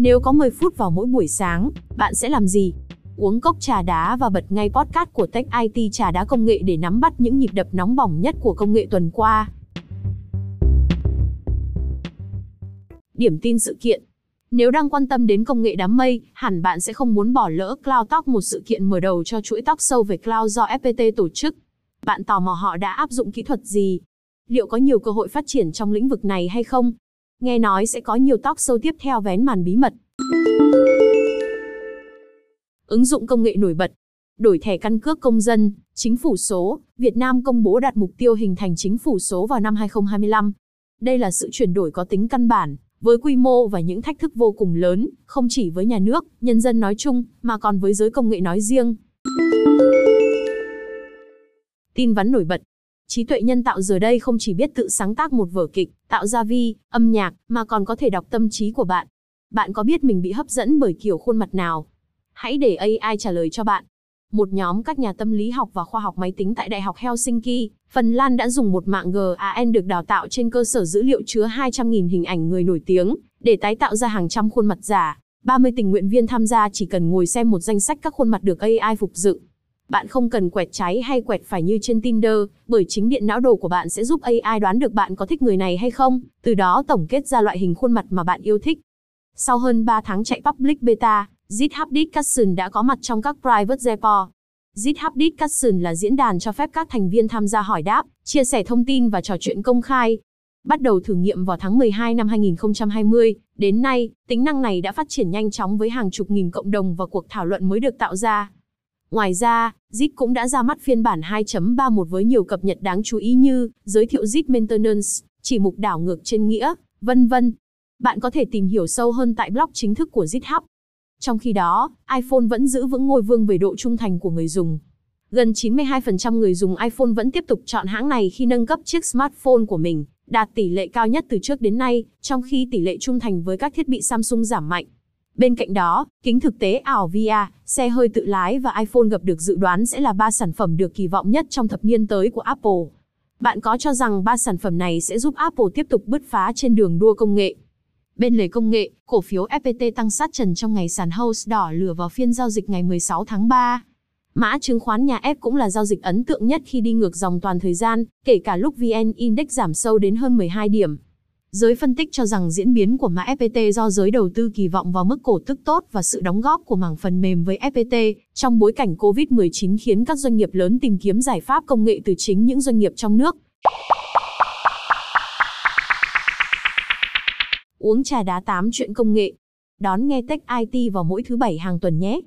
Nếu có 10 phút vào mỗi buổi sáng, bạn sẽ làm gì? Uống cốc trà đá và bật ngay podcast của Tech IT trà đá công nghệ để nắm bắt những nhịp đập nóng bỏng nhất của công nghệ tuần qua. Điểm tin sự kiện nếu đang quan tâm đến công nghệ đám mây, hẳn bạn sẽ không muốn bỏ lỡ Cloud Talk một sự kiện mở đầu cho chuỗi talk sâu về cloud do FPT tổ chức. Bạn tò mò họ đã áp dụng kỹ thuật gì? Liệu có nhiều cơ hội phát triển trong lĩnh vực này hay không? Nghe nói sẽ có nhiều talk sâu tiếp theo vén màn bí mật. Ứng dụng công nghệ nổi bật. Đổi thẻ căn cước công dân, chính phủ số, Việt Nam công bố đạt mục tiêu hình thành chính phủ số vào năm 2025. Đây là sự chuyển đổi có tính căn bản, với quy mô và những thách thức vô cùng lớn, không chỉ với nhà nước, nhân dân nói chung, mà còn với giới công nghệ nói riêng. Tin vắn nổi bật Trí tuệ nhân tạo giờ đây không chỉ biết tự sáng tác một vở kịch, tạo ra vi, âm nhạc, mà còn có thể đọc tâm trí của bạn. Bạn có biết mình bị hấp dẫn bởi kiểu khuôn mặt nào? Hãy để AI trả lời cho bạn. Một nhóm các nhà tâm lý học và khoa học máy tính tại Đại học Helsinki, Phần Lan đã dùng một mạng GAN được đào tạo trên cơ sở dữ liệu chứa 200.000 hình ảnh người nổi tiếng, để tái tạo ra hàng trăm khuôn mặt giả. 30 tình nguyện viên tham gia chỉ cần ngồi xem một danh sách các khuôn mặt được AI phục dựng. Bạn không cần quẹt trái hay quẹt phải như trên Tinder, bởi chính điện não đồ của bạn sẽ giúp AI đoán được bạn có thích người này hay không, từ đó tổng kết ra loại hình khuôn mặt mà bạn yêu thích. Sau hơn 3 tháng chạy public beta, GitHub Discussion đã có mặt trong các private repo. GitHub Discussion là diễn đàn cho phép các thành viên tham gia hỏi đáp, chia sẻ thông tin và trò chuyện công khai. Bắt đầu thử nghiệm vào tháng 12 năm 2020, đến nay, tính năng này đã phát triển nhanh chóng với hàng chục nghìn cộng đồng và cuộc thảo luận mới được tạo ra. Ngoài ra, Git cũng đã ra mắt phiên bản 2.31 với nhiều cập nhật đáng chú ý như giới thiệu Git Maintenance, chỉ mục đảo ngược trên nghĩa, vân vân. Bạn có thể tìm hiểu sâu hơn tại blog chính thức của GitHub. Trong khi đó, iPhone vẫn giữ vững ngôi vương về độ trung thành của người dùng. Gần 92% người dùng iPhone vẫn tiếp tục chọn hãng này khi nâng cấp chiếc smartphone của mình, đạt tỷ lệ cao nhất từ trước đến nay, trong khi tỷ lệ trung thành với các thiết bị Samsung giảm mạnh. Bên cạnh đó, kính thực tế ảo VR, xe hơi tự lái và iPhone gặp được dự đoán sẽ là ba sản phẩm được kỳ vọng nhất trong thập niên tới của Apple. Bạn có cho rằng ba sản phẩm này sẽ giúp Apple tiếp tục bứt phá trên đường đua công nghệ? Bên lề công nghệ, cổ phiếu FPT tăng sát trần trong ngày sàn House đỏ lửa vào phiên giao dịch ngày 16 tháng 3. Mã chứng khoán nhà F cũng là giao dịch ấn tượng nhất khi đi ngược dòng toàn thời gian, kể cả lúc VN Index giảm sâu đến hơn 12 điểm. Giới phân tích cho rằng diễn biến của mã FPT do giới đầu tư kỳ vọng vào mức cổ tức tốt và sự đóng góp của mảng phần mềm với FPT trong bối cảnh COVID-19 khiến các doanh nghiệp lớn tìm kiếm giải pháp công nghệ từ chính những doanh nghiệp trong nước. Uống trà đá tám chuyện công nghệ. Đón nghe Tech IT vào mỗi thứ bảy hàng tuần nhé.